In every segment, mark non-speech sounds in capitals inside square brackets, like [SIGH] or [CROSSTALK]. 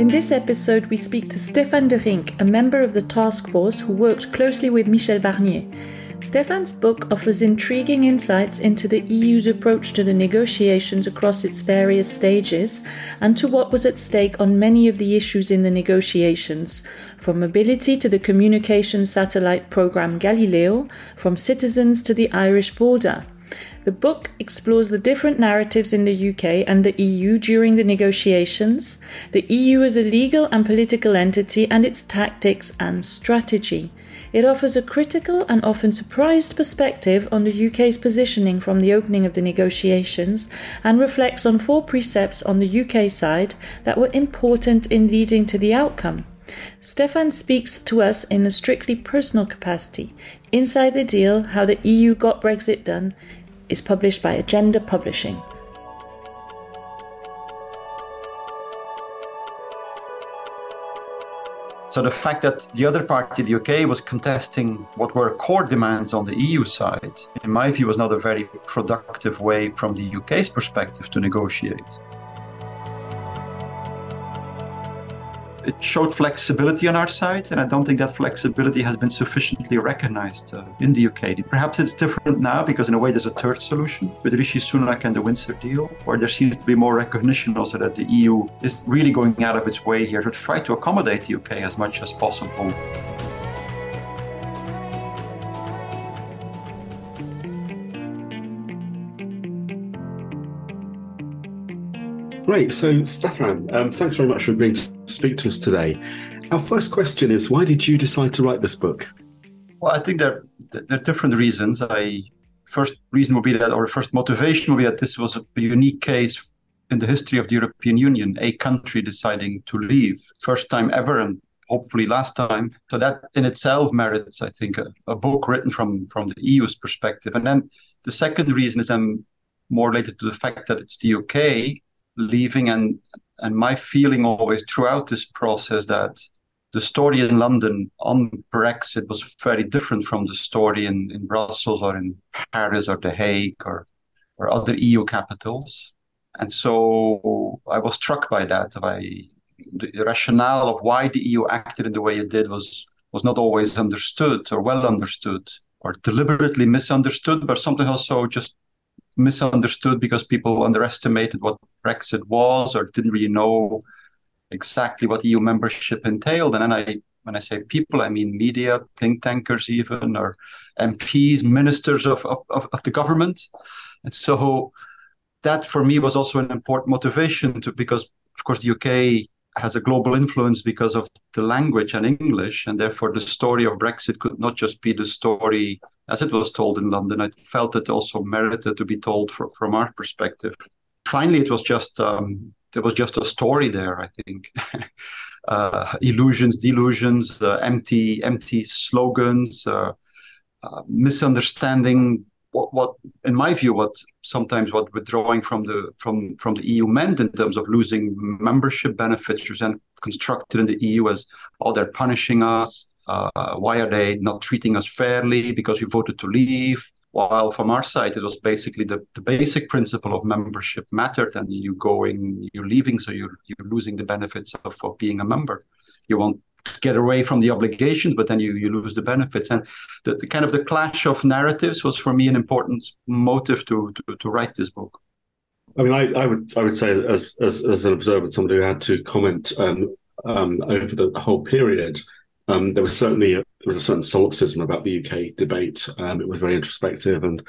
In this episode, we speak to Stefaan de Rynck, a member of the task force who worked closely with Michel Barnier. Stefaan's book offers intriguing insights into the EU's approach to the negotiations across its various stages and to what was at stake on many of the issues in the negotiations, from mobility to the communication satellite program Galileo, from citizens to the Irish border. The book explores the different narratives in the UK and the EU during the negotiations, the EU as a legal and political entity, and its tactics and strategy. It offers a critical and often surprised perspective on the UK's positioning from the opening of the negotiations and reflects on four precepts on the UK side that were important in leading to the outcome. Stefaan speaks to us in a strictly personal capacity. Inside the Deal How the EU Got Brexit Done is published by Agenda Publishing. So the fact that the other party, the UK, was contesting what were core demands on the EU side, in my view, was not a very productive way from the UK's perspective to negotiate. It showed flexibility on our side, and I don't think that flexibility has been sufficiently recognized uh, in the UK. Perhaps it's different now because, in a way, there's a third solution with Rishi Sunak and the Windsor deal, where there seems to be more recognition also that the EU is really going out of its way here to try to accommodate the UK as much as possible. Great. So, Stefaan, um, thanks very much for agreeing to speak to us today. Our first question is why did you decide to write this book? Well, I think there, there are different reasons. I First reason would be that, or first motivation would be that this was a unique case in the history of the European Union, a country deciding to leave. First time ever, and hopefully last time. So that in itself merits, I think, a, a book written from, from the EU's perspective. And then the second reason is I'm more related to the fact that it's the UK leaving and and my feeling always throughout this process that the story in London on Brexit was very different from the story in, in Brussels or in Paris or The Hague or or other EU capitals. And so I was struck by that, by the rationale of why the EU acted in the way it did was was not always understood or well understood or deliberately misunderstood, but sometimes also just misunderstood because people underestimated what Brexit was or didn't really know exactly what EU membership entailed. And then I, when I say people, I mean media, think tankers, even, or MPs, ministers of, of, of the government. And so that for me was also an important motivation to, because of course the UK has a global influence because of the language and English, and therefore the story of Brexit could not just be the story as it was told in London. I felt it also merited to be told for, from our perspective. Finally, it was just um, there was just a story there. I think [LAUGHS] uh, illusions, delusions, uh, empty, empty slogans, uh, uh misunderstanding what, what, in my view, what sometimes what withdrawing from the from from the EU meant in terms of losing membership benefits, and constructed in the EU as, oh, they're punishing us. Uh, why are they not treating us fairly because we voted to leave? While from our side, it was basically the, the basic principle of membership mattered, and you going, you're leaving, so you're you're losing the benefits of, of being a member. You want get away from the obligations, but then you, you lose the benefits. And the, the kind of the clash of narratives was for me an important motive to to, to write this book. I mean, I, I would I would say as as, as an observer, somebody who had to comment um, um, over the whole period, um, there was certainly a, there was a certain solipsism about the UK debate. Um, it was very introspective and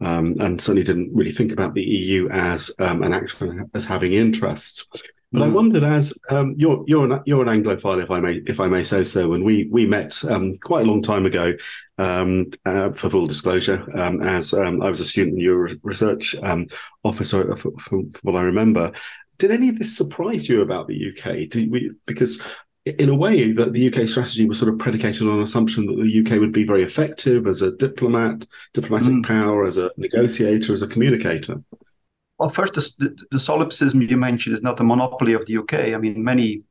um, and certainly didn't really think about the EU as um, an actor as having interests. But mm. I wondered, as um, you're you're an you're an Anglophile, if I may if I may say so, and we we met um, quite a long time ago. Um, uh, for full disclosure, um, as um, I was a student, you were a research um, officer, from what I remember. Did any of this surprise you about the UK? We, because in a way, that the UK strategy was sort of predicated on an assumption that the UK would be very effective as a diplomat, diplomatic mm. power, as a negotiator, as a communicator. Well, first, the, the, solipsism you mentioned is not a monopoly of the UK. I mean, many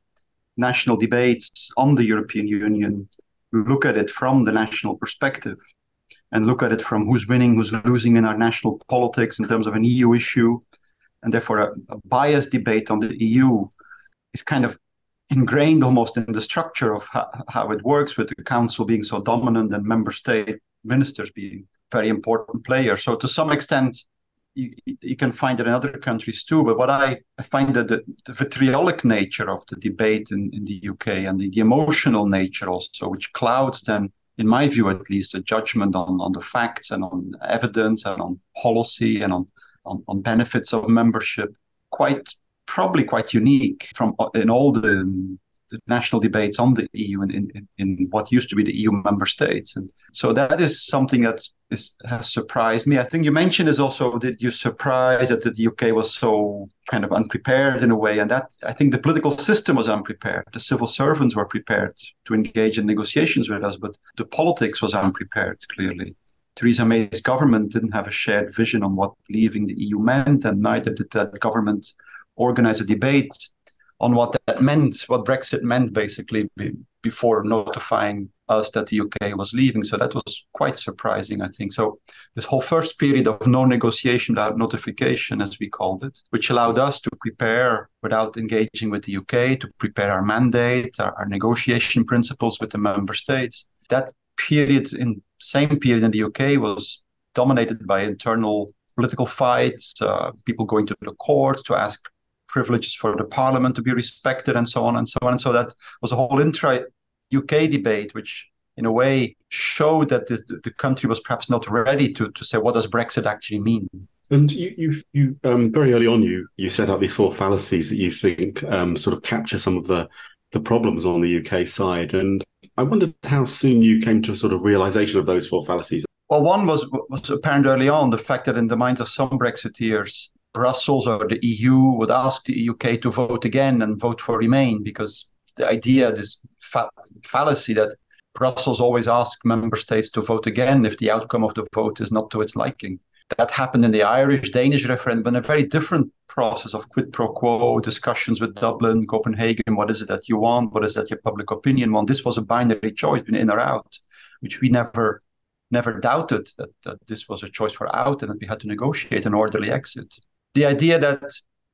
national debates on the European Union look at it from the national perspective and look at it from who's winning, who's losing in our national politics in terms of an EU issue. And therefore, a, a biased debate on the EU is kind of ingrained almost in the structure of how, how it works with the council being so dominant and member state ministers being very important players. So to some extent, you, you can find it in other countries too. But what I, find that the, the vitriolic nature of the debate in, in the UK and the, the emotional nature also, which clouds then, in my view at least, a judgment on, on the facts and on evidence and on policy and on, on, on benefits of membership, quite probably quite unique from in all the the national debates on the EU and in, in, in, what used to be the EU member states. And so that is something that is, has surprised me. I think you mentioned is also did you surprise that the UK was so kind of unprepared in a way? And that I think the political system was unprepared. The civil servants were prepared to engage in negotiations with us, but the politics was unprepared, clearly. Theresa May's government didn't have a shared vision on what leaving the EU meant, and neither did that government organize a debate on what that meant, what Brexit meant, basically, before notifying us that the UK was leaving. So that was quite surprising, I think. So this whole first period of no negotiation without notification, as we called it, which allowed us to prepare without engaging with the UK, to prepare our mandate, our, our negotiation principles with the member states. That period, in same period in the UK, was dominated by internal political fights, uh, people going to the courts to ask privileges for the parliament to be respected and so on and so on. And so that was a whole intra UK debate, which in a way showed that this, the country was perhaps not ready to, to say what does Brexit actually mean. And you, you, you um, very early on, you you set up these four fallacies that you think um, sort of capture some of the the problems on the UK side. And I wondered how soon you came to a sort of realization of those four fallacies. Well, one was was apparent early on the fact that in the minds of some Brexiteers, Brussels or the EU would ask the UK to vote again and vote for Remain because the idea, this fa- fallacy that Brussels always asks member states to vote again if the outcome of the vote is not to its liking. That happened in the Irish Danish referendum, a very different process of quid pro quo discussions with Dublin, Copenhagen. What is it that you want? What is that your public opinion want? This was a binary choice, between in or out, which we never never doubted that, that this was a choice for out and that we had to negotiate an orderly exit the idea that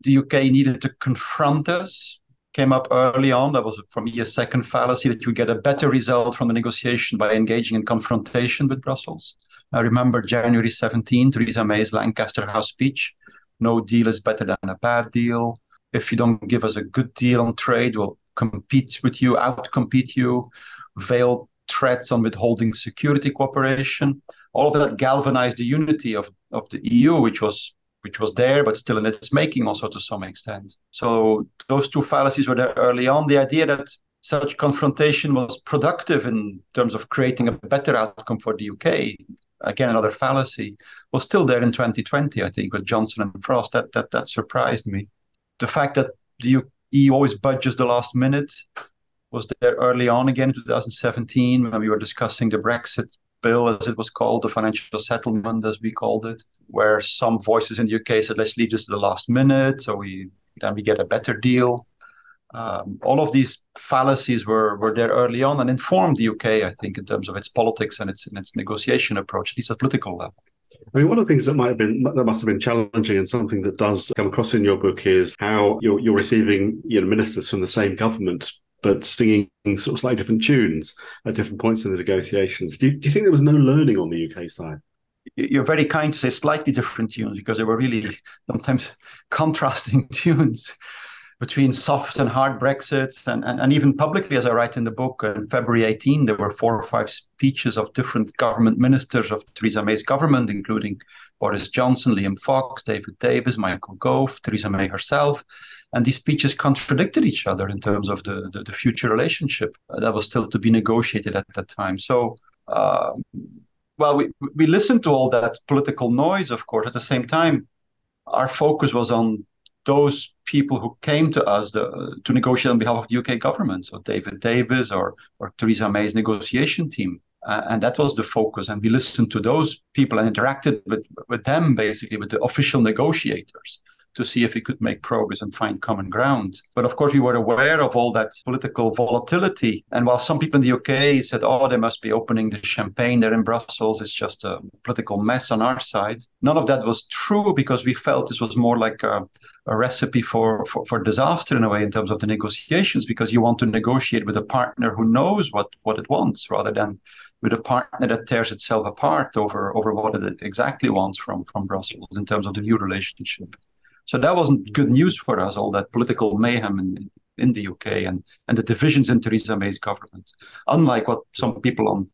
the UK needed to confront us came up early on. That was for me a second fallacy that you get a better result from the negotiation by engaging in confrontation with Brussels. I remember January 17, Theresa May's Lancaster House speech. No deal is better than a bad deal. If you don't give us a good deal on trade, we'll compete with you, outcompete you. Veiled threats on withholding security cooperation. All of that galvanized the unity of, of the EU, which was which was there, but still in its making also to some extent. So those two fallacies were there early on. The idea that such confrontation was productive in terms of creating a better outcome for the UK, again another fallacy, was still there in 2020, I think, with Johnson and Frost. That that that surprised me. The fact that the EU always budges the last minute was there early on again in 2017 when we were discussing the Brexit bill, as it was called, the financial settlement, as we called it, where some voices in the UK said, let's leave this to the last minute, so we then we get a better deal. Um, all of these fallacies were, were there early on and informed the UK, I think, in terms of its politics and its and its negotiation approach, at least at political level. I mean, one of the things that might have been that must have been challenging, and something that does come across in your book is how you're, you're receiving you know ministers from the same government but singing sort of slightly different tunes at different points in the negotiations. Do you, do you think there was no learning on the UK side? You're very kind to say slightly different tunes because they were really sometimes [LAUGHS] contrasting [LAUGHS] tunes between soft and hard Brexits. And, and, and even publicly, as I write in the book, on February 18, there were four or five speeches of different government ministers of Theresa May's government, including Boris Johnson, Liam Fox, David Davis, Michael Gove, Theresa May herself and these speeches contradicted each other in terms of the, the, the future relationship that was still to be negotiated at that time. So, uh, well, we, we listened to all that political noise, of course. At the same time, our focus was on those people who came to us the, to negotiate on behalf of the UK government, so David Davis or, or Theresa May's negotiation team. Uh, and that was the focus. And we listened to those people and interacted with, with them, basically, with the official negotiators to see if we could make progress and find common ground. But of course, we were aware of all that political volatility. And while some people in the UK said, oh, they must be opening the champagne there in Brussels, it's just a political mess on our side, none of that was true because we felt this was more like a, a recipe for, for, for disaster in a way in terms of the negotiations because you want to negotiate with a partner who knows what, what it wants rather than with a partner that tears itself apart over, over what it exactly wants from, from Brussels in terms of the new relationship. So that wasn't good news for us, all that political mayhem in, in the UK and, and the divisions in Theresa May's government, unlike what some people on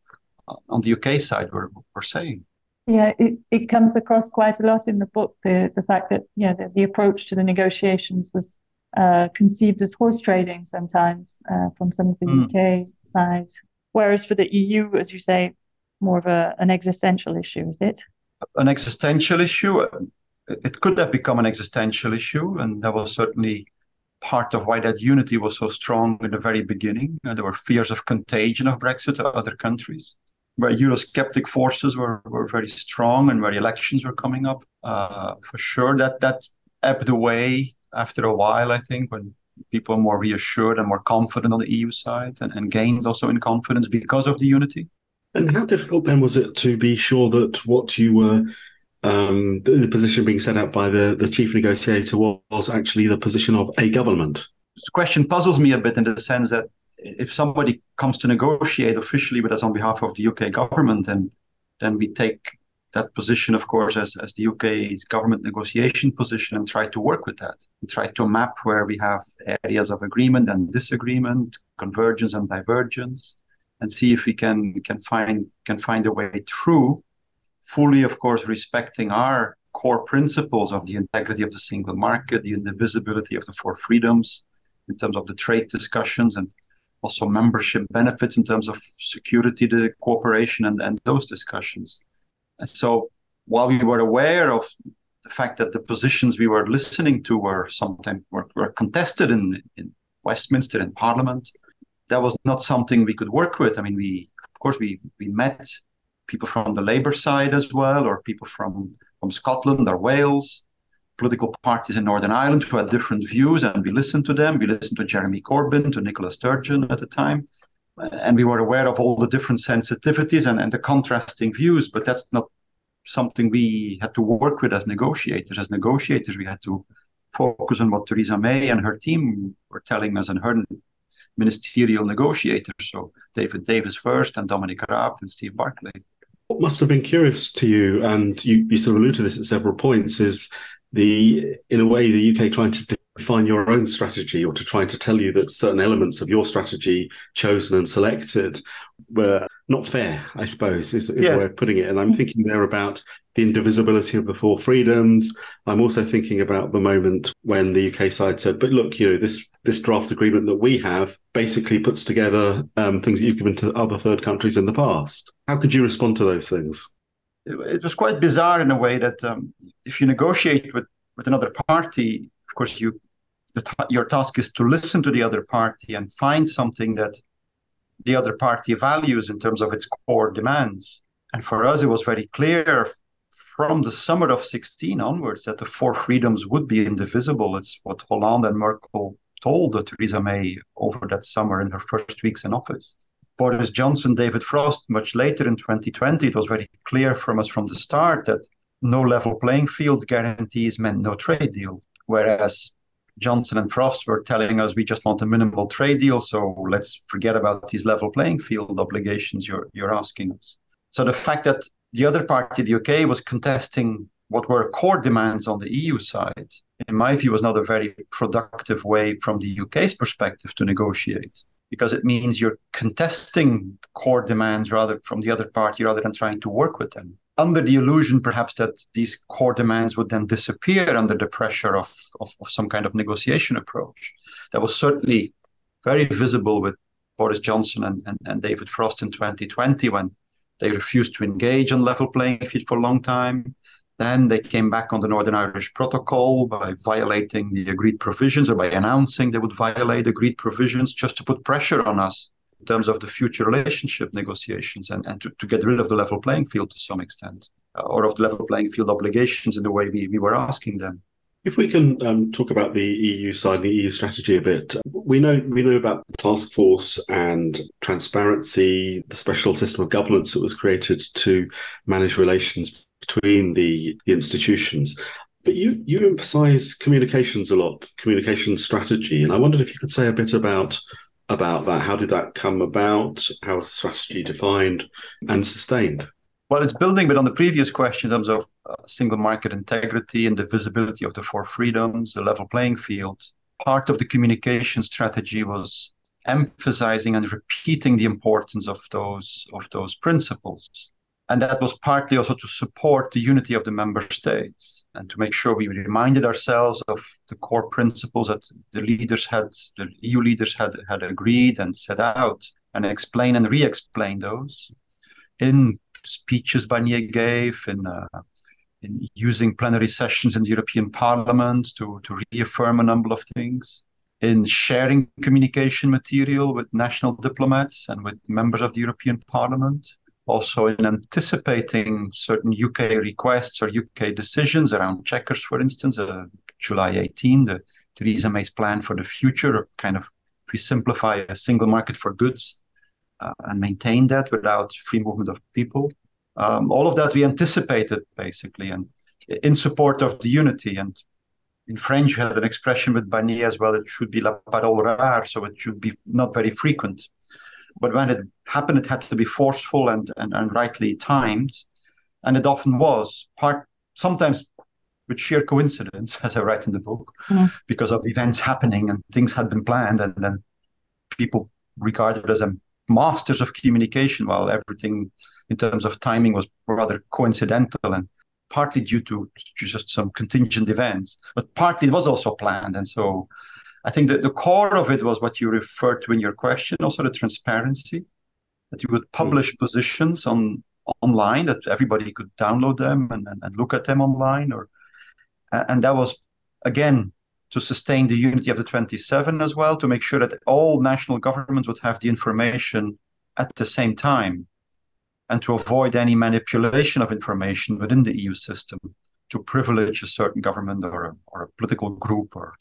on the UK side were, were saying. Yeah, it, it comes across quite a lot in the book, the, the fact that yeah, the, the approach to the negotiations was uh, conceived as horse trading sometimes uh, from some of the mm. UK side. Whereas for the EU, as you say, more of a, an existential issue, is it? An existential issue. It could have become an existential issue, and that was certainly part of why that unity was so strong in the very beginning. Uh, there were fears of contagion of Brexit to other countries where Eurosceptic forces were, were very strong and where elections were coming up. Uh, for sure, that that ebbed away after a while. I think when people are more reassured and more confident on the EU side, and, and gained also in confidence because of the unity. And how difficult then was it to be sure that what you were um, the, the, position being set out by the, the chief negotiator was, actually the position of a government? The question puzzles me a bit in the sense that if somebody comes to negotiate officially with us on behalf of the UK government, and then we take that position, of course, as, as the UK's government negotiation position and try to work with that. try to map where we have areas of agreement and disagreement, convergence and divergence, and see if we can can find can find a way through, fully, of course, respecting our core principles of the integrity of the single market, the indivisibility of the four freedoms, in terms of the trade discussions and also membership benefits in terms of security, the cooperation, and, and those discussions. And so while we were aware of the fact that the positions we were listening to were sometimes were, were contested in, in Westminster in Parliament, that was not something we could work with. I mean, we of course we we met people from the Labour side as well, or people from from Scotland or Wales, political parties in Northern Ireland who had different views, and we listened to them. We listened to Jeremy Corbyn, to Nicola Sturgeon at the time, and we were aware of all the different sensitivities and, and the contrasting views. But that's not something we had to work with as negotiators. As negotiators, we had to focus on what Theresa May and her team were telling us and her ministerial negotiators. So David Davis first, and Dominic Raab and Steve Barclay. What must have been curious to you, and you, you sort of alluded to this at several points, is the in a way the UK trying to define your own strategy or to try to tell you that certain elements of your strategy chosen and selected were not fair, I suppose, is, is yeah. the way of putting it. And I'm thinking there about the indivisibility of the four freedoms. I'm also thinking about the moment when the UK side said, but look, you know, this this draft agreement that we have basically puts together um, things that you've given to other third countries in the past. How could you respond to those things? it was quite bizarre in a way that um, if you negotiate with, with another party, of course, you your task is to listen to the other party and find something that the other party values in terms of its core demands. And for us, it was very clear from the summer of 16 onwards that the four freedoms would be indivisible. It's what Hollande and Merkel told Theresa May over that summer in her first weeks in office. Boris Johnson, David Frost, much later in 2020, it was very clear from us from the start that no level playing field guarantees meant no trade deal. Whereas Johnson and Frost were telling us we just want a minimal trade deal, so let's forget about these level playing field obligations you're you're asking us. So the fact that the other party, the UK, was contesting what were core demands on the EU side, in my view, was not a very productive way from the UK's perspective to negotiate because it means you're contesting core demands rather from the other party rather than trying to work with them under the illusion perhaps that these core demands would then disappear under the pressure of, of, of some kind of negotiation approach that was certainly very visible with boris johnson and, and, and david frost in 2020 when they refused to engage on level playing field for a long time. Then they came back on the Northern Irish Protocol by violating the agreed provisions or by announcing they would violate agreed provisions just to put pressure on us terms of the future relationship negotiations and, and to, to get rid of the level playing field to some extent uh, or of the level playing field obligations in the way we, we were asking them. If we can um, talk about the EU side, the EU strategy a bit, we know we know about the task force and transparency, the special system of governance that was created to manage relations between the, the institutions. But you you emphasise communications a lot, communication strategy, and I wondered if you could say a bit about about that. How did that come about? How was the strategy defined and sustained? Well, it's building, but on the previous question in terms of uh, single market integrity and the visibility of the four freedoms, the level playing field, part of the communication strategy was emphasizing and repeating the importance of those of those principles. And that was partly also to support the unity of the member states and to make sure we reminded ourselves of the core principles that the leaders had, the EU leaders had, had agreed and set out, and explain and re explain those in speeches Barnier gave, in, uh, in using plenary sessions in the European Parliament to, to reaffirm a number of things, in sharing communication material with national diplomats and with members of the European Parliament, also in anticipating certain UK requests or UK decisions around Chequers, for instance, uh, July 18, the Theresa May's plan for the future, kind of we simplify a single market for goods uh, and maintain that without free movement of people. Um, all of that we anticipated basically, and in support of the unity. And in French, you had an expression with Barnier as well. It should be la parole rare, so it should be not very frequent. But when it happened, it had to be forceful and, and, and rightly timed, and it often was. Part sometimes with sheer coincidence, [LAUGHS] as I write in the book, mm. because of events happening and things had been planned, and then people regarded as a masters of communication, while everything in terms of timing was rather coincidental and partly due to, to just some contingent events, but partly it was also planned. And so I think that the core of it was what you referred to in your question, also the transparency, that you would hmm. publish mm. positions on online that everybody could download them and, and, and look at them online or and that was again to sustain the unity of the 27 as well, to make sure that all national governments would have the information at the same time, and to avoid any manipulation of information within the EU system to privilege a certain government or a, or a political group. Or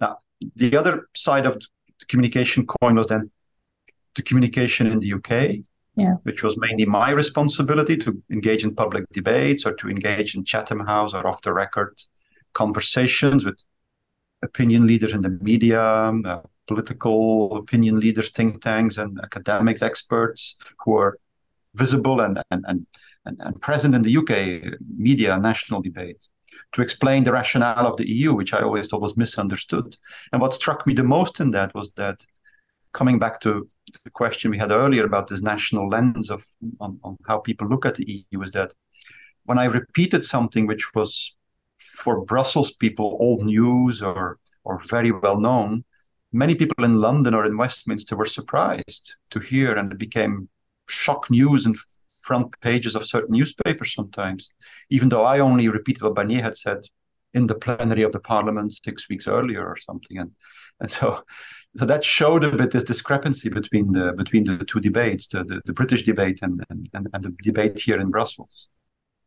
now, the other side of the communication coin was then the communication in the UK, yeah. which was mainly my responsibility to engage in public debates or to engage in Chatham House or off the record conversations with opinion leaders in the media, uh, political opinion leaders, think tanks, and academic experts who are visible and, and, and, and, and present in the UK media national debate to explain the rationale of the EU, which I always thought was misunderstood. And what struck me the most in that was that coming back to the question we had earlier about this national lens of on, on how people look at the EU is that when I repeated something which was for Brussels people old news or or very well known, many people in London or in Westminster were surprised to hear, and it became shock news and front pages of certain newspapers sometimes, even though I only repeated what Barnier had said in the plenary of the parliament six weeks earlier or something. And and so so that showed a bit this discrepancy between the between the two debates, the, the, the British debate and, and, and the debate here in Brussels.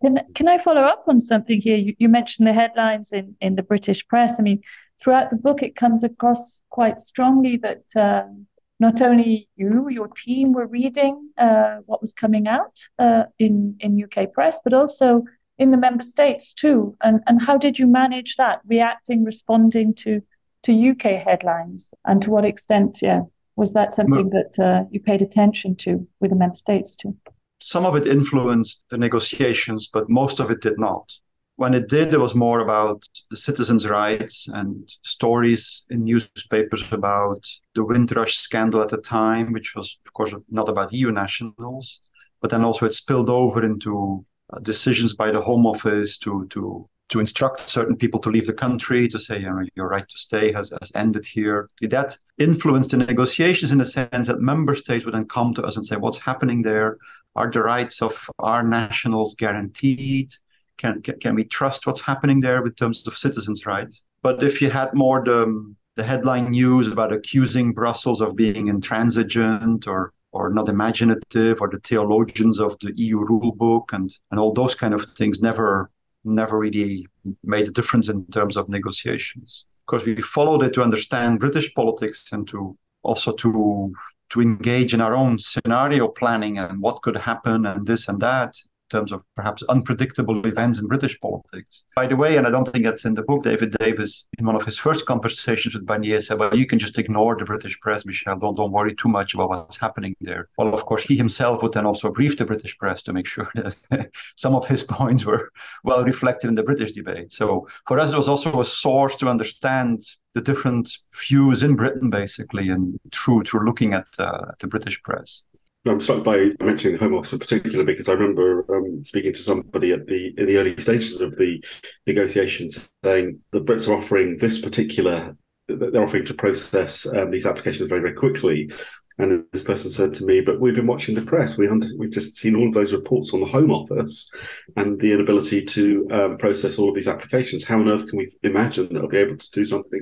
Can, can I follow up on something here? You, you mentioned the headlines in, in the British press. I mean, throughout the book, it comes across quite strongly that um, not only you, your team, were reading uh, what was coming out uh, in in UK press, but also in the member states too. And and how did you manage that, reacting, responding to to UK headlines, and to what extent, yeah, was that something that uh, you paid attention to with the member states too? some of it influenced the negotiations, but most of it did not. When it did, it was more about the citizens' rights and stories in newspapers about the Windrush scandal at the time, which was, of course, not about EU nationals, but then also it spilled over into uh, decisions by the Home Office to to to instruct certain people to leave the country, to say, you know, your right to stay has, has ended here. That influenced the negotiations in the sense that member states would then come to us and say, what's happening there? Are the rights of our nationals guaranteed? Can, can, can we trust what's happening there in terms of citizens' rights? But if you had more the, the headline news about accusing Brussels of being intransigent or or not imaginative or the theologians of the EU rule book and, and all those kind of things never never really made a difference in terms of negotiations. Of course, we followed it to understand British politics and to also to to engage in our own scenario planning and what could happen and this and that terms of perhaps unpredictable events in British politics. By the way, and I don't think that's in the book, David Davis, in one of his first conversations with Barnier, said, Well, you can just ignore the British press, Michel. Don't, don't worry too much about what's happening there. Well, of course, he himself would then also brief the British press to make sure [LAUGHS] that some of his points were well reflected in the British debate. So for us, it was also a source to understand the different views in Britain, basically, and through through looking at uh, the British press. I'm struck by mentioning the Home Office in particular because I remember um, speaking to somebody at the in the early stages of the negotiations saying the Brits are offering this particular they're offering to process um, these applications very very quickly. And this person said to me, "But we've been watching the press. We under, we've just seen all of those reports on the Home Office and the inability to um, process all of these applications. How on earth can we imagine that they'll be able to do something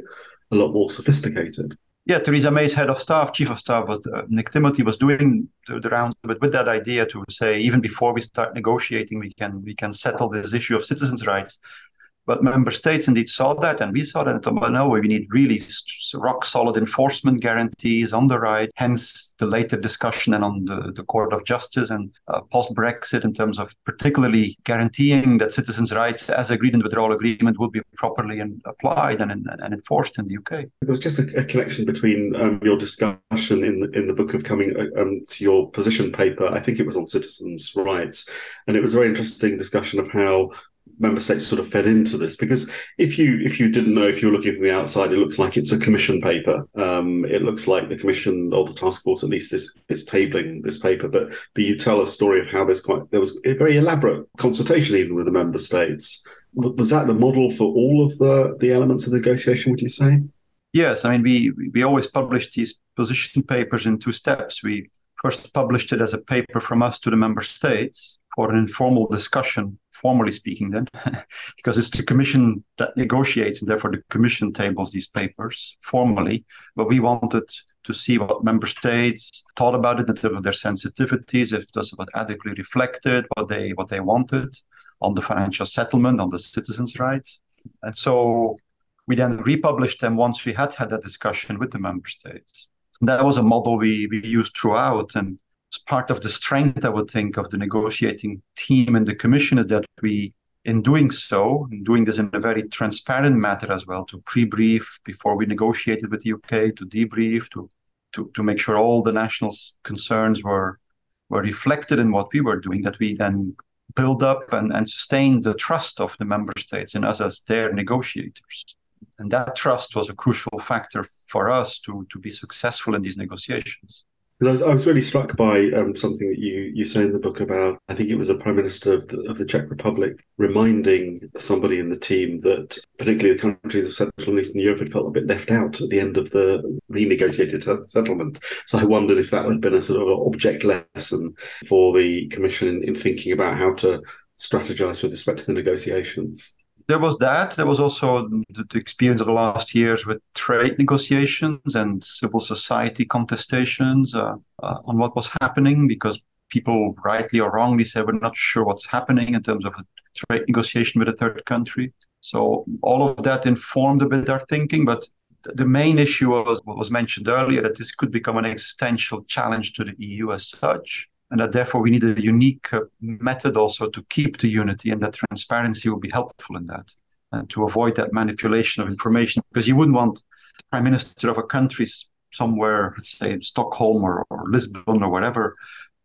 a lot more sophisticated?" Yeah, Theresa May's head of staff, chief of staff, was uh, Nick Timothy was doing the, the rounds, but with that idea to say even before we start negotiating, we can we can settle this issue of citizens' rights. But member states indeed saw that, and we saw that. And thought, no, we need really rock solid enforcement guarantees on the right. Hence, the later discussion and on the, the Court of Justice and uh, post Brexit in terms of particularly guaranteeing that citizens' rights, as agreed in the withdrawal agreement, will be properly in, applied and, and, and, enforced in the UK. There was just a, a connection between um, your discussion in in the book of coming uh, um, to your position paper. I think it was on citizens' rights, and it was a very interesting discussion of how member states sort of fed into this? Because if you if you didn't know if you were looking from the outside it looks like it's a commission paper. Um, it looks like the commission or the task force at least is is tabling this paper. But but you tell a story of how there's quite there was a very elaborate consultation even with the member states. Was that the model for all of the the elements of negotiation would you say? Yes. I mean we we always publish these position papers in two steps. We first published it as a paper from us to the member states for an informal discussion, formally speaking, then, [LAUGHS] because it's the Commission that negotiates, and therefore the Commission tables these papers formally. But we wanted to see what member states thought about it in terms of their sensitivities, if this was adequately reflected what they what they wanted on the financial settlement, on the citizens' rights, and so we then republished them once we had had that discussion with the member states. And that was a model we, we used throughout, and part of the strength, I would think, of the negotiating team and the commission is that we, in doing so, in doing this in a very transparent manner as well, to pre-brief before we negotiated with the UK, to debrief, to to, to make sure all the national concerns were were reflected in what we were doing, that we then build up and, and sustain the trust of the member states in us as their negotiators. And that trust was a crucial factor for us to, to be successful in these negotiations. I was, I was really struck by um, something that you you say in the book about. I think it was a prime minister of the, of the Czech Republic reminding somebody in the team that, particularly the countries of Central and Eastern Europe, had felt a bit left out at the end of the renegotiated settlement. So I wondered if that had been a sort of object lesson for the Commission in, in thinking about how to strategize with respect to the negotiations there was that. There was also the, the, experience of the last years with trade negotiations and civil society contestations uh, uh, on what was happening because people, rightly or wrongly, said we're not sure what's happening in terms of a trade negotiation with a third country. So all of that informed a bit our thinking, but the main issue was what was mentioned earlier that this could become an existential challenge to the EU as such and that therefore we need a unique uh, method also to keep the unity and that transparency will be helpful in that and to avoid that manipulation of information because you wouldn't want the prime minister of a country somewhere say in stockholm or, or lisbon or whatever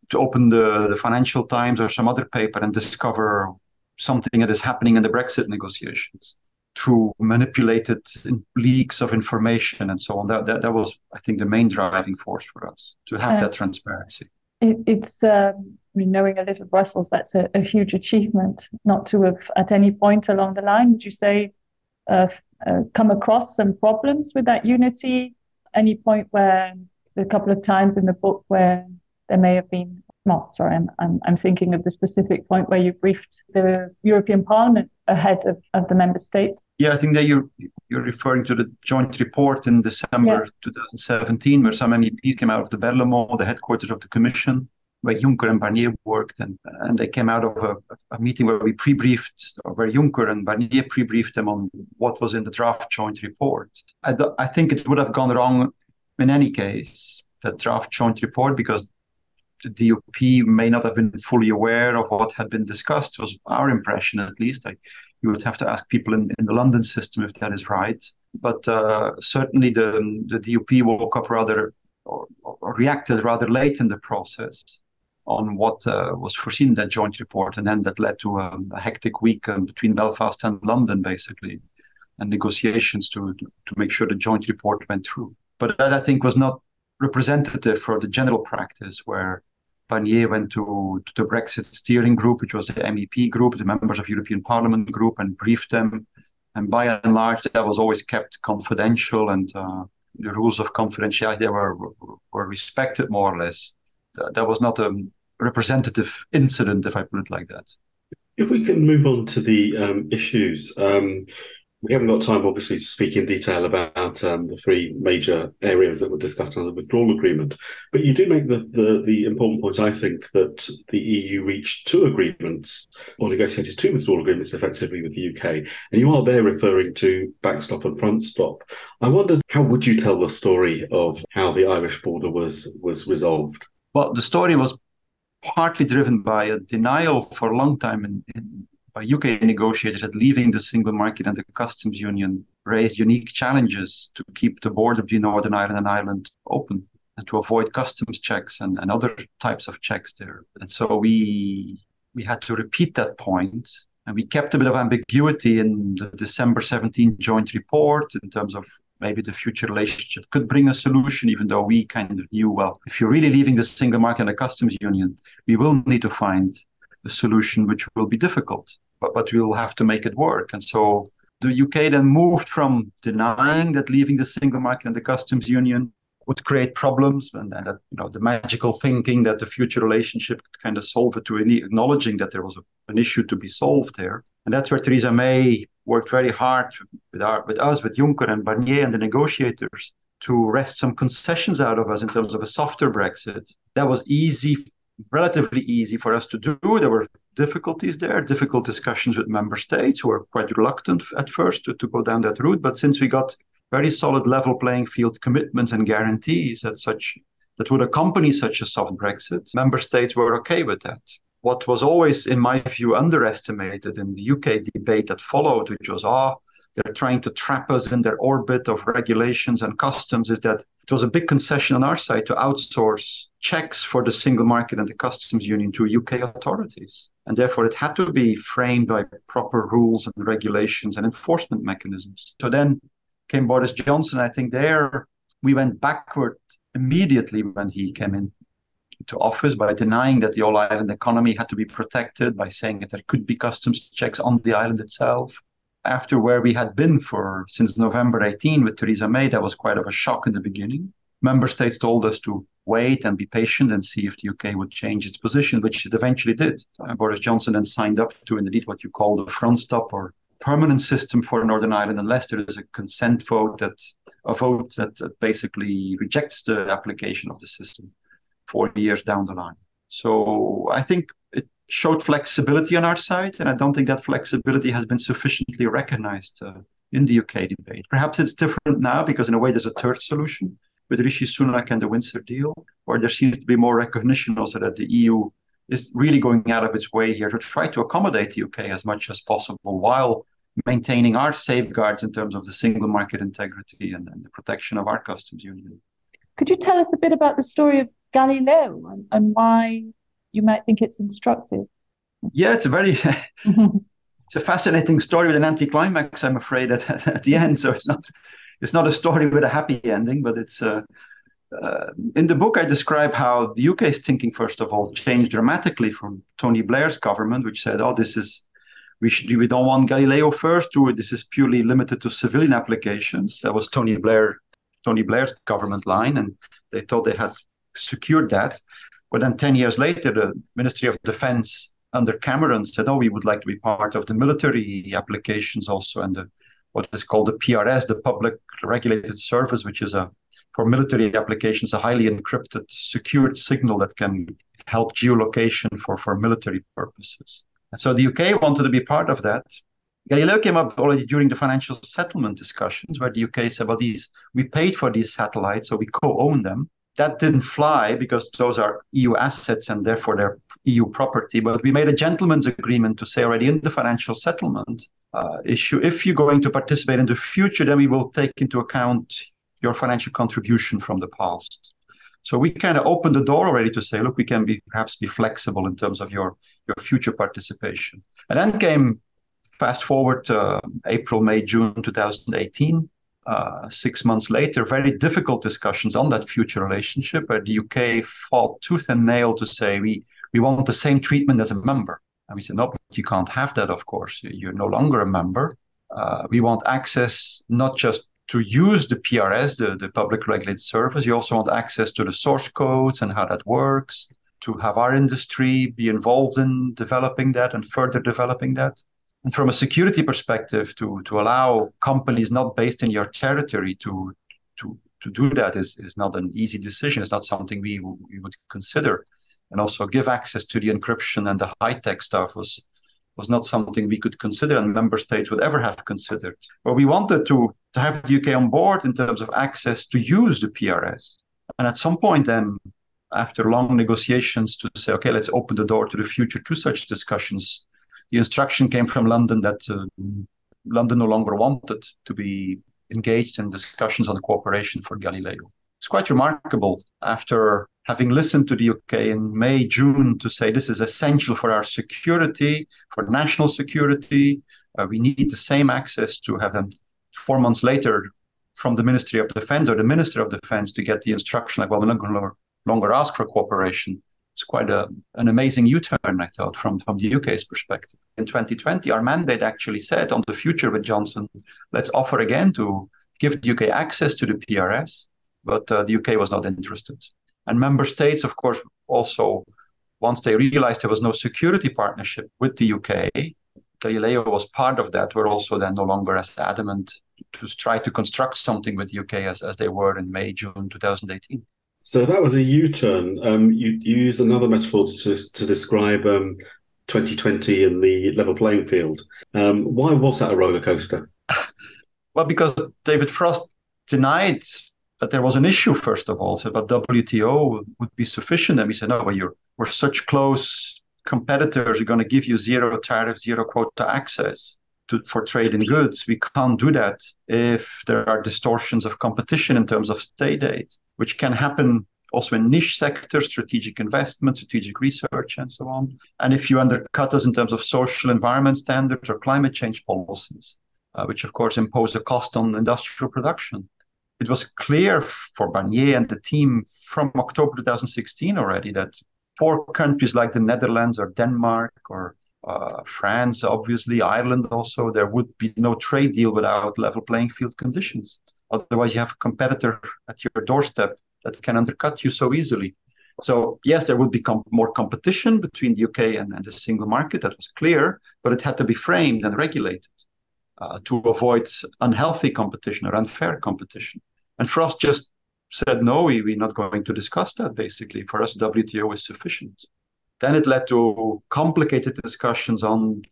to open the, the financial times or some other paper and discover something that is happening in the brexit negotiations through manipulated leaks of information and so on. That, that, that was i think the main driving force for us to have that transparency it, it's um, I mean, knowing a little Brussels, that's a, a, huge achievement. Not to have at any point along the line, would you say, uh, uh, come across some problems with that unity? Any point where a couple of times in the book where there may have been well, sorry, I'm, I'm, I'm thinking of the specific point where you briefed the European Parliament ahead of, of the member states. Yeah, I think that you're, you're referring to the joint report in December yeah. 2017, where some MEPs came out of the Berlaymont, the headquarters of the Commission, where Juncker and Barnier worked, and, and they came out of a, a meeting where we pre-briefed, or where Juncker and Barnier pre-briefed them on what was in the draft joint report. I, I think it would have gone wrong in any case, that draft joint report, because the DUP may not have been fully aware of what had been discussed, was our impression at least. You would have to ask people in, in the London system if that is right. But uh, certainly the, the DUP woke up rather, or, or, reacted rather late in the process on what uh, was foreseen in that joint report. And then that led to a, a hectic week um, between Belfast and London, basically, and negotiations to, to make sure the joint report went through. But that, I think, was not representative for the general practice where Barnier went to, to, the Brexit steering group, which was the MEP group, the members of European Parliament group, and briefed them. And by and large, that was always kept confidential, and uh, the rules of confidentiality were were respected more or less. That, was not a representative incident, if I put it like that. If we can move on to the um, issues, um, we haven't got time, obviously, to speak in detail about um, the three major areas that were discussed under the withdrawal agreement. But you do make the, the, the, important point, I think, that the EU reached two agreements or negotiated two withdrawal agreements effectively with the UK. And you are there referring to backstop and front stop. I wondered, how would you tell the story of how the Irish border was was resolved? Well, the story was partly driven by a denial for a long time in, in Uh, UK negotiators that leaving the single market and the customs union raised unique challenges to keep the border between Northern Ireland and Ireland open and to avoid customs checks and, and other types of checks there. And so we we had to repeat that point and we kept a bit of ambiguity in the December 17 joint report in terms of maybe the future relationship could bring a solution, even though we kind of knew, well, if you're really leaving the single market and the customs union, we will need to find a solution which will be difficult but, but we'll have to make it work. And so the UK then moved from denying that leaving the single market and the customs union would create problems and, and that you know the magical thinking that the future relationship could kind of solve it to any acknowledging that there was a, an issue to be solved there. And that's where Theresa May worked very hard with our with us, with Juncker and Barnier and the negotiators to wrest some concessions out of us in terms of a softer Brexit. That was easy, relatively easy for us to do. There were difficulties there, difficult discussions with member states who were quite reluctant at first to, to go down that route. But since we got very solid level playing field commitments and guarantees that such that would accompany such a soft Brexit, member states were okay with that. What was always, in my view, underestimated in the UK debate that followed, which was, ah, they're trying to trap us in their orbit of regulations and customs, is that it was a big concession on our side to outsource checks for the single market and the customs union to UK authorities. And therefore, it had to be framed by proper rules and regulations and enforcement mechanisms. So then came Boris Johnson. I think there we went backward immediately when he came in to office by denying that the all island economy had to be protected, by saying that there could be customs checks on the island itself. After where we had been for since November 18 with Theresa May, that was quite of a shock in the beginning member states told us to wait and be patient and see if the UK would change its position, which it eventually did. Boris Johnson then signed up to indeed what you call the front stop or permanent system for Northern Ireland unless there is a consent vote that a vote that, that basically rejects the application of the system four years down the line. So I think it showed flexibility on our side, and I don't think that flexibility has been sufficiently recognized uh, in the UK debate. Perhaps it's different now because in a way there's a third solution with Rishi Sunak and the Windsor deal, where there seems to be more recognition also that the EU is really going out of its way here to try to accommodate the UK as much as possible while maintaining our safeguards in terms of the single market integrity and, and the protection of our customs union. Could you tell us a bit about the story of Galileo and, and why you might think it's instructive? Yeah, it's a very [LAUGHS] [LAUGHS] it's a fascinating story with an anticlimax, I'm afraid, at, [LAUGHS] at the end. So it's not it's not a story with a happy ending, but it's uh, uh, in the book I describe how the UK's thinking, first of all, changed dramatically from Tony Blair's government, which said, "Oh, this is we should we don't want Galileo first, to this is purely limited to civilian applications." That was Tony Blair Tony Blair's government line, and they thought they had secured that. But then ten years later, the Ministry of Defence under Cameron said, "Oh, we would like to be part of the military applications also, and the what is called the PRS, the Public Regulated Service, which is a for military applications a highly encrypted, secured signal that can help geolocation for, for military purposes. And so the UK wanted to be part of that. Galileo came up already during the financial settlement discussions, where the UK said, well, these we paid for these satellites, so we co-own them. That didn't fly because those are EU assets and therefore they're EU property. But we made a gentleman's agreement to say already in the financial settlement uh, issue, if you're going to participate in the future, then we will take into account your financial contribution from the past. So we kind of opened the door already to say, look, we can be perhaps be flexible in terms of your your future participation. And then came fast forward to April, May, June 2018. Uh, six months later, very difficult discussions on that future relationship, where the UK fought tooth and nail to say we we want the same treatment as a member. And we said, no, but you can't have that, of course. You're no longer a member. Uh, we want access not just to use the PRS, the, the public regulated service. You also want access to the source codes and how that works, to have our industry be involved in developing that and further developing that. And from a security perspective, to, to allow companies not based in your territory to, to, to do that is, is not an easy decision. It's not something we, we would consider. And also give access to the encryption and the high tech stuff was was not something we could consider and member states would ever have considered. But we wanted to, to have the UK on board in terms of access to use the PRS. And at some point, then, after long negotiations, to say, okay, let's open the door to the future to such discussions, the instruction came from London that uh, London no longer wanted to be engaged in discussions on cooperation for Galileo. It's quite remarkable after having listened to the UK in May, June to say this is essential for our security, for national security. Uh, we need the same access to have them four months later from the Ministry of Defense or the Minister of Defense to get the instruction like, well, we're not going to longer ask for cooperation. It's quite a, an amazing U-turn, I thought, from, from the UK's perspective. In 2020, our mandate actually said on the future with Johnson, let's offer again to give the UK access to the PRS, but uh, the UK was not interested. And member states, of course, also, once they realized there was no security partnership with the UK, Galileo was part of that, were also then no longer as adamant to try to construct something with the UK as, as they were in May, June 2018. So that was a U-turn. Um, you, you use another metaphor to, to describe um, 2020 and the level playing field. Um, why was that a roller coaster? [LAUGHS] well, because David Frost denied that there was an issue first of all. So, but WTO would be sufficient, and we said, no, well, you're we're such close competitors. We're going to give you zero tariff, zero quota access to, for trade in goods. We can't do that if there are distortions of competition in terms of state aid, which can happen also in niche sectors, strategic investment, strategic research, and so on. And if you undercut us in terms of social environment standards or climate change policies, uh, which of course impose a cost on industrial production it was clear for Barnier and the team from October 2016 already that for countries like the Netherlands or Denmark or uh, France, obviously, Ireland also, there would be no trade deal without level playing field conditions. Otherwise, you have a competitor at your doorstep that can undercut you so easily. So, yes, there would be com- more competition between the UK and, and, the single market, that was clear, but it had to be framed and regulated uh, to avoid unhealthy competition or unfair competition. And Frost just said, no, we, we're not going to discuss that, basically. For us, WTO is sufficient. Then it led to complicated discussions on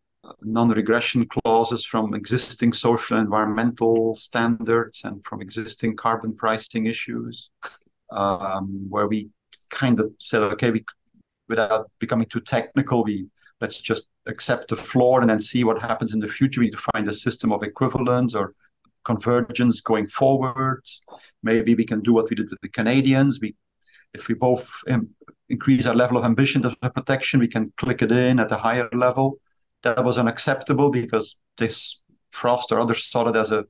non-regression clauses from existing social environmental standards and from existing carbon pricing issues, um, where we kind of said, okay, we, without becoming too technical, we let's just accept the floor and then see what happens in the future. We need to find a system of equivalence or convergence going forward. Maybe we can do what we did with the Canadians. We, if we both um, increase our level of ambition of protection, we can click it in at a higher level. That was unacceptable because this Frost or others saw it as a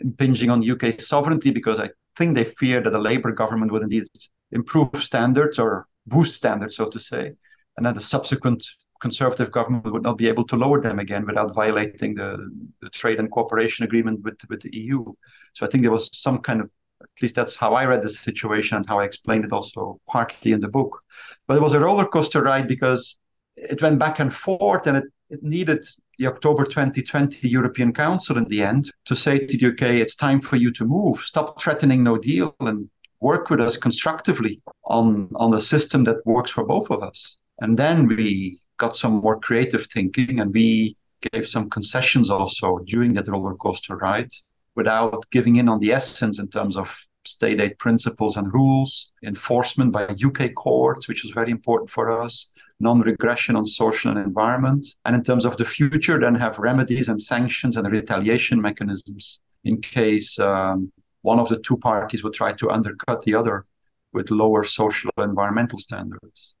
impinging on UK sovereignty because I think they feared that a Labour government would indeed improve standards or boost standards, so to say, and then the subsequent conservative government would not be able to lower them again without violating the, the trade and cooperation agreement with, with the EU. So I think there was some kind of at least that's how I read the situation and how I explained it also partly in the book. But it was a roller coaster ride because it went back and forth and it, it needed the October 2020 European Council in the end to say to the UK, it's time for you to move. Stop threatening no deal and work with us constructively. on on a system that works for both of us. And then we got some more creative thinking and we gave some concessions also during that roller coaster ride without giving in on the essence in terms of state aid principles and rules, enforcement by UK courts, which was very important for us, non-regression on social and environment, and in terms of the future, then have remedies and sanctions and retaliation mechanisms in case um, one of the two parties would try to undercut the other with lower social and environmental standards.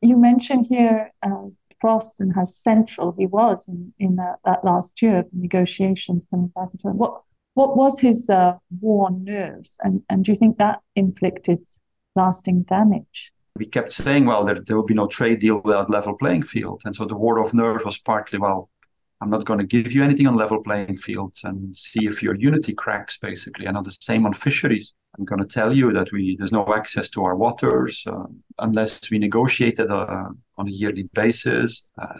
You mentioned here uh, Frost and how central he was in, in that, that last year of negotiations coming back into what what was his uh, war nerves, and, and do you think that inflicted lasting damage? We kept saying, well, there, there will be no trade deal without level playing field. And so the war of nerves was partly, well, I'm not going to give you anything on level playing fields and see if your unity cracks, basically. And on the same on fisheries. I'm going to tell you that we there's no access to our waters uh, unless we negotiate it uh, on a yearly basis, uh,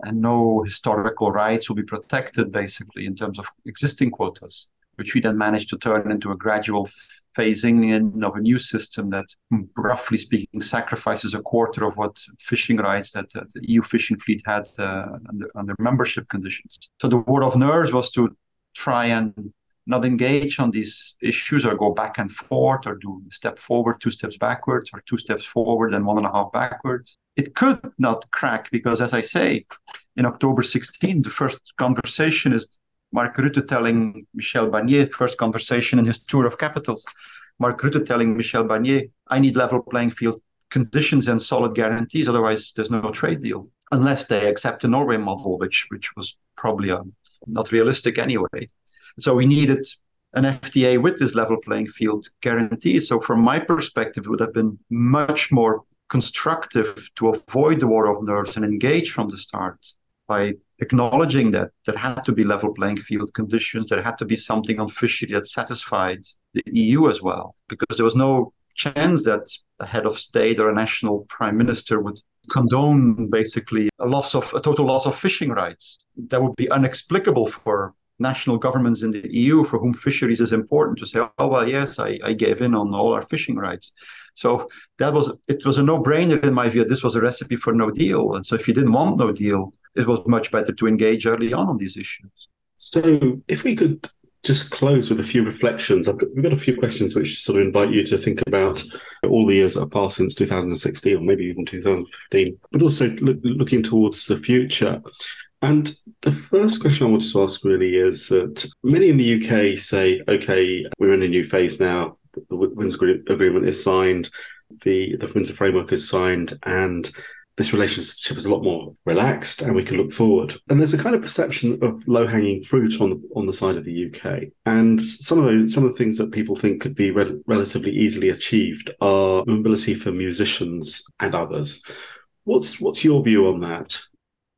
and no historical rights will be protected, basically, in terms of existing quotas which we then managed to turn into a gradual phasing in of a new system that, roughly speaking, sacrifices a quarter of what fishing rights that uh, the EU fishing fleet had uh, under, under membership conditions. So the war of nerves was to try and not engage on these issues or go back and forth or do a step forward, two steps backwards, or two steps forward and one and a half backwards. It could not crack because, as I say, in October 16, the first conversation is Mark Rutte telling Michel Barnier, first conversation in his tour of capitals, Mark Rutte telling Michel Barnier, I need level playing field conditions and solid guarantees, otherwise there's no trade deal, unless they accept the Norway model, which which was probably uh, not realistic anyway. So we needed an FTA with this level playing field guarantee. So from my perspective, it would have been much more constructive to avoid the war of nerves and engage from the start by acknowledging that there had to be level playing field conditions, there had to be something on fishery that satisfied the EU as well, because there was no chance that a head of state or a national prime minister would condone basically a loss of a total loss of fishing rights. That would be unexplicable for national governments in the EU for whom fisheries is important to say, oh well, yes, I, I gave in on all our fishing rights. So that was it was a no-brainer in my view. This was a recipe for no deal. And so if you didn't want no deal, it was much better to engage early on on these issues. So if we could just close with a few reflections. Got, we've got a few questions which sort of invite you to think about all the years that have passed since 2016 or maybe even 2015, but also look, looking towards the future. And the first question I wanted to ask really is that many in the UK say, okay, we're in a new phase now. The Windsor Agreement is signed, the, the Windsor Framework is signed, and this relationship is a lot more relaxed and we can look forward. And there's a kind of perception of low hanging fruit on the on the side of the UK. And some of the some of the things that people think could be re- relatively easily achieved are mobility for musicians and others. What's what's your view on that?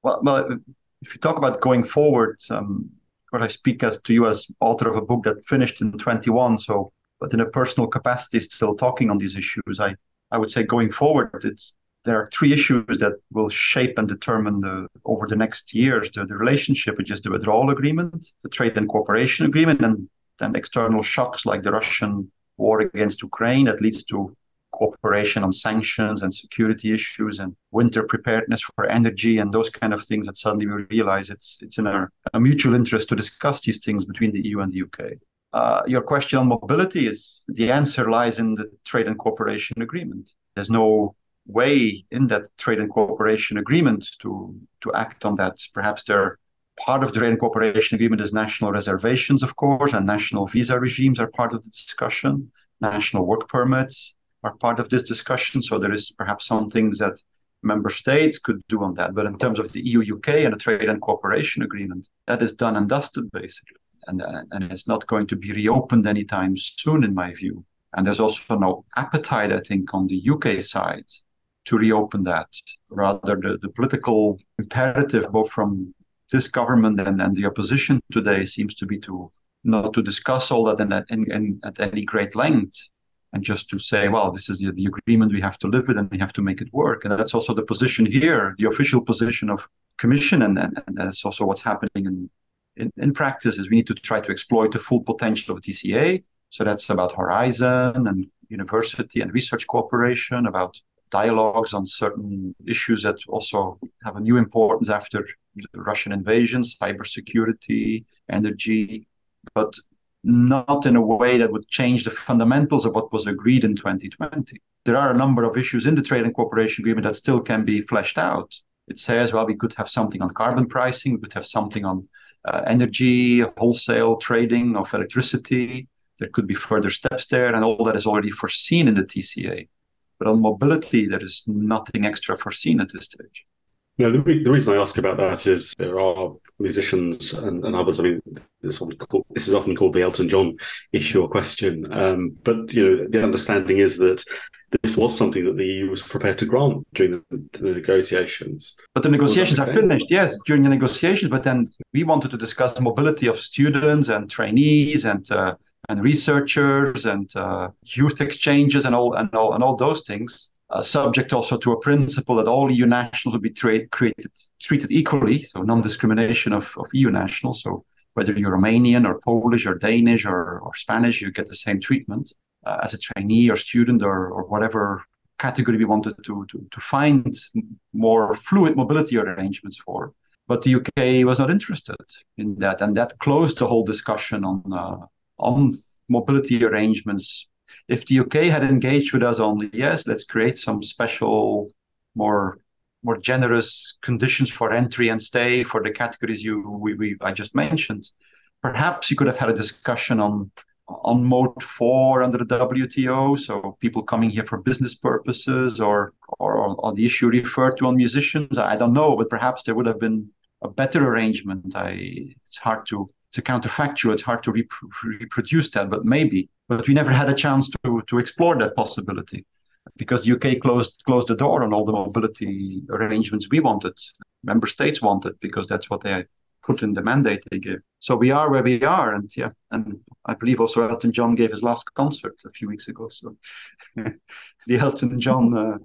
Well, well if you talk about going forward, um, what I speak as to you as author of a book that finished in 21, so but in a personal capacity, still talking on these issues, I I would say going forward, it's there are three issues that will shape and determine the over the next years the, the relationship, which is the withdrawal agreement, the trade and cooperation agreement, and then external shocks like the Russian war against Ukraine that leads to cooperation on sanctions and security issues and winter preparedness for energy and those kind of things that suddenly we realize it's it's in our a mutual interest to discuss these things between the EU and the UK. Uh, your question on mobility is the answer lies in the trade and cooperation agreement. There's no way in that trade and cooperation agreement to to act on that. Perhaps there part of the trade and cooperation agreement is national reservations, of course, and national visa regimes are part of the discussion. National work permits, are part of this discussion. So there is perhaps some things that member states could do on that. But in terms of the EU UK and the trade and cooperation agreement, that is done and dusted basically. And, uh, and it's not going to be reopened anytime soon, in my view. And there's also no appetite, I think, on the UK side to reopen that. Rather, the, the political imperative, both from this government and, and the opposition today, seems to be to not to discuss all that in, in, in, at any great length, and just to say, well, this is the, the agreement we have to live with and we have to make it work. And that's also the position here, the official position of Commission, and, and, and that's also what's happening in, in, in practice is we need to try to exploit the full potential of TCA. So that's about Horizon and university and research cooperation, about dialogues on certain issues that also have a new importance after the Russian invasion, cybersecurity, energy, but not in a way that would change the fundamentals of what was agreed in 2020. There are a number of issues in the trade and cooperation agreement that still can be fleshed out. It says, well, we could have something on carbon pricing, we could have something on uh, energy, wholesale trading of electricity. There could be further steps there, and all that is already foreseen in the TCA. But on mobility, there is nothing extra foreseen at this stage. No, the, re- the reason I ask about that is there are musicians and, and others. I mean, this, called, this, is often called the Elton John issue or question. Um, but you know, the understanding is that this was something that the EU was prepared to grant during the, the negotiations. But the negotiations are finished, yes, during the negotiations. But then we wanted to discuss the mobility of students and trainees and uh, and researchers and uh, youth exchanges and all and all and all those things subject also to a principle that all EU nationals will be tra- created, treated equally, so non-discrimination of, of EU nationals. So whether you're Romanian or Polish or Danish or, or Spanish, you get the same treatment uh, as a trainee or student or, or whatever category we wanted to, to, to find more fluid mobility arrangements for. But the UK was not interested in that, and that closed the whole discussion on uh, on mobility arrangements if the UK had engaged with us on yes, let's create some special, more more generous conditions for entry and stay for the categories you we, we I just mentioned, perhaps you could have had a discussion on on mode four under the WTO, so people coming here for business purposes, or or on the issue referred to on musicians. I don't know, but perhaps there would have been a better arrangement. I it's hard to it's a counterfactual. It's hard to rep- reproduce that, but maybe. But we never had a chance to to explore that possibility because the UK closed closed the door on all the mobility arrangements we wanted, member states wanted, because that's what they put in the mandate they gave. So we are where we are, and yeah, and I believe also Elton John gave his last concert a few weeks ago. So [LAUGHS] the Elton John. Uh,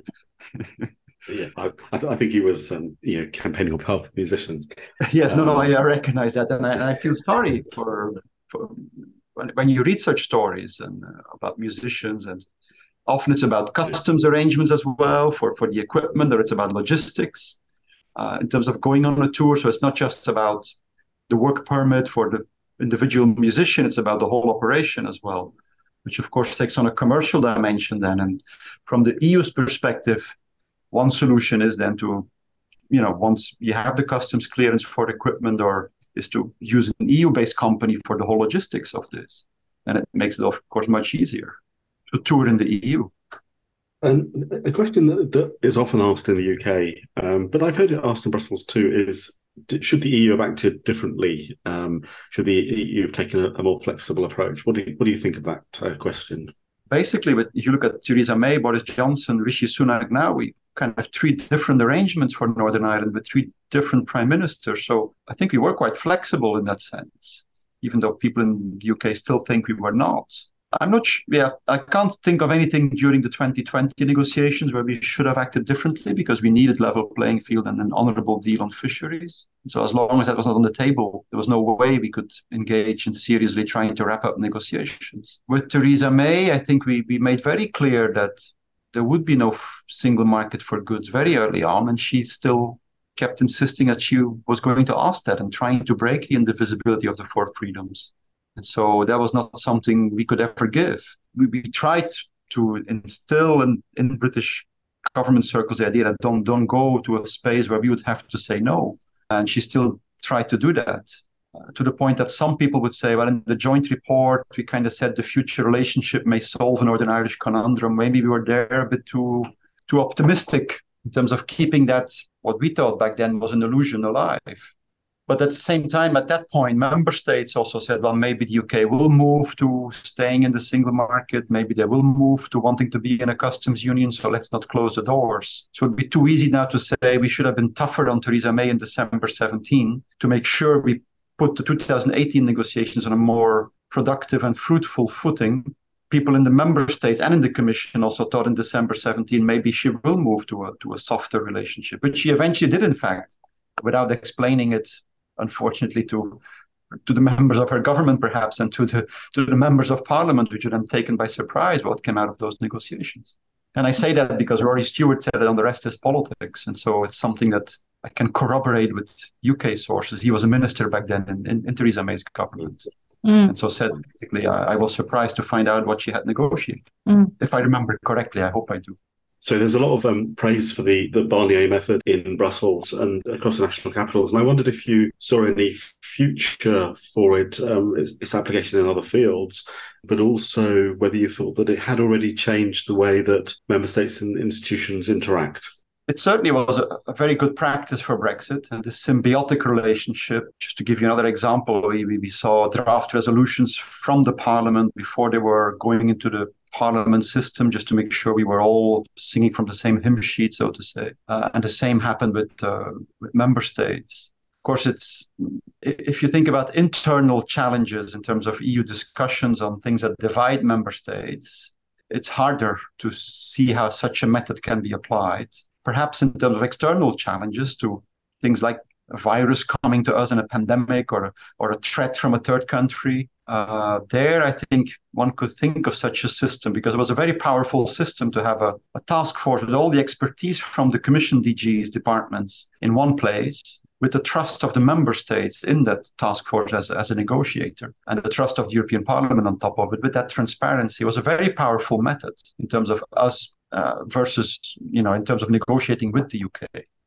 [LAUGHS] yeah, I, I, th- I, think he was, um, you know, campaigning on behalf of musicians. [LAUGHS] yes, um, no, no, I, I, recognize that, and I, and I feel sorry for, for when, when, you read such stories and uh, about musicians, and often it's about customs arrangements as well for for the equipment, or it's about logistics uh, in terms of going on a tour. So it's not just about the work permit for the individual musician; it's about the whole operation as well, which of course takes on a commercial dimension then. And from the EU's perspective one solution is then to, you know, once you have the customs clearance for equipment or is to use an EU-based company for the whole logistics of this. And it makes it, of course, much easier to tour in the EU. And a question that, that is often asked in the UK, um, but I've heard it asked in Brussels too, is should the EU have acted differently? Um, should the EU have taken a, a, more flexible approach? What do you, what do you think of that uh, question? Basically, if you look at Theresa May, Boris Johnson, Rishi Sunak now, we kind of three different arrangements for Northern Ireland with three different prime ministers. So I think we were quite flexible in that sense, even though people in the UK still think we were not. I'm not sure. Yeah, I can't think of anything during the 2020 negotiations where we should have acted differently because we needed level playing field and an honourable deal on fisheries. So as long as that was not on the table, there was no way we could engage in seriously trying to wrap up negotiations. With Theresa May, I think we, we made very clear that there would be no f- single market for goods very early on, and she still kept insisting that she was going to ask that and trying to break the indivisibility of the four freedoms. And so that was not something we could ever give. We, we tried to instill in, in British government circles the idea that don't don't go to a space where we would have to say no. And she still tried to do that to the point that some people would say, well, in the joint report, we kind of said the future relationship may solve a Northern Irish conundrum. Maybe we were there a bit too too optimistic in terms of keeping that what we thought back then was an illusion alive. But at the same time, at that point, member states also said, well, maybe the UK will move to staying in the single market. Maybe they will move to wanting to be in a customs union. So let's not close the doors. So it'd be too easy now to say we should have been tougher on Theresa May in December 17 to make sure we put the 2018 negotiations on a more productive and fruitful footing. People in the member states and in the commission also thought in December 17 maybe she will move to a to a softer relationship, which she eventually did, in fact, without explaining it, unfortunately, to to the members of her government, perhaps, and to the to the members of parliament, which were then taken by surprise what came out of those negotiations. And I say that because Rory Stewart said it on the rest is politics, and so it's something that I can corroborate with UK sources. He was a minister back then in, in, in Theresa May's government. Mm. And so said basically, I, I, was surprised to find out what she had negotiated. Mm. If I remember correctly, I hope I do. So there's a lot of um, praise for the, the Barnier method in Brussels and across the national capitals. And I wondered if you saw any future for it, um, its, its, application in other fields, but also whether you thought that it had already changed the way that member states and institutions interact. It certainly was a, a very good practice for Brexit and this symbiotic relationship. Just to give you another example, we, we saw draft resolutions from the parliament before they were going into the parliament system just to make sure we were all singing from the same hymn sheet, so to say. Uh, and the same happened with, uh, with member states. Of course, it's if you think about internal challenges in terms of EU discussions on things that divide member states, it's harder to see how such a method can be applied. Perhaps in terms of external challenges to things like a virus coming to us in a pandemic or or a threat from a third country, uh, there, I think one could think of such a system because it was a very powerful system to have a, a, task force with all the expertise from the Commission DG's departments in one place, with the trust of the member states in that task force as, as a negotiator, and the trust of the European Parliament on top of it, with that transparency. Was a very powerful method in terms of us uh, versus, you know, in terms of negotiating with the UK.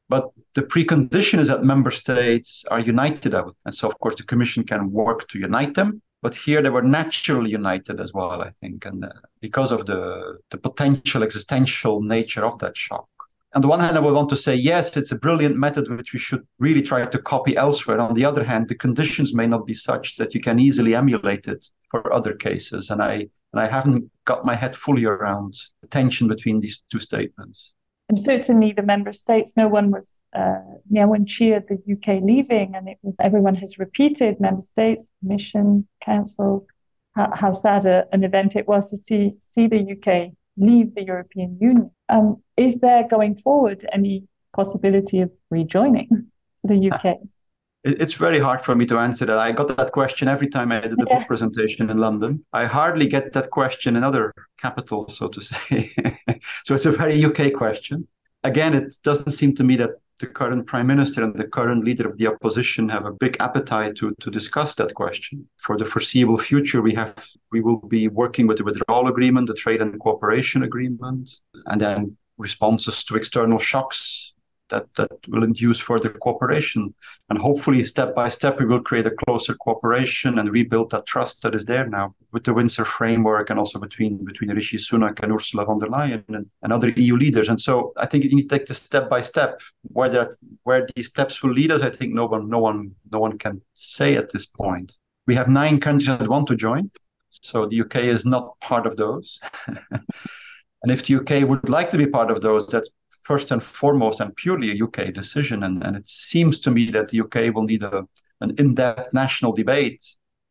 But the precondition is that member states are united out. And so, of course, the Commission can work to unite them but here they were naturally united as well, I think, and uh, because of the the potential existential nature of that shock. On the one hand, I would want to say yes, it's a brilliant method which we should really try to copy elsewhere. On the other hand, the conditions may not be such that you can easily emulate it for other cases, and I and I haven't got my head fully around the tension between these two statements. And certainly, the member states, no one was uh, yeah, when cheered the UK leaving, and it was everyone has repeated, member states, commission, council, how, how sad a, an event it was to see see the UK leave the European Union. Um, is there going forward any possibility of rejoining the UK? [LAUGHS] It's very hard for me to answer that. I got that question every time I did the yeah. book presentation in London. I hardly get that question in other capitals, so to say. [LAUGHS] so it's a very UK question. Again, it doesn't seem to me that the current prime minister and the current leader of the opposition have a big appetite to, to discuss that question. For the foreseeable future, we have we will be working with the withdrawal agreement, the trade and cooperation agreement, and then responses to external shocks that, that will induce further cooperation. And hopefully, step by step, we will create a closer cooperation and rebuild that trust that is there now with the Windsor framework and also between between Rishi Sunak and Ursula von der Leyen and, and other EU leaders. And so I think you need to take this step by step. Where that where these steps will lead us, I think no one no one no one can say at this point. We have nine countries that want to join. So the UK is not part of those. [LAUGHS] and if the UK would like to be part of those, that's first and foremost and purely a UK decision. And, and it seems to me that the UK will need a, an in depth national debate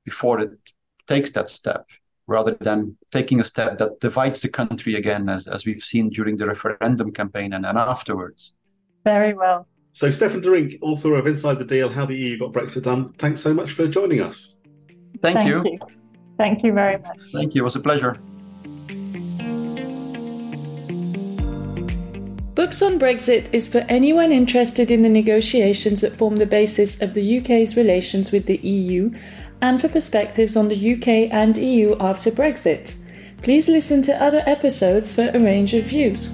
before it takes that step, rather than taking a step that divides the country again, as, as we've seen during the referendum campaign and, and afterwards. Very well. So, Stefaan de Rynck, author of Inside the Deal How the EU Got Brexit Done, thanks so much for joining us. Thank, Thank you. you. Thank you very much. Thank you. It was a pleasure. Books on Brexit is for anyone interested in the negotiations that form the basis of the UK's relations with the EU and for perspectives on the UK and EU after Brexit. Please listen to other episodes for a range of views.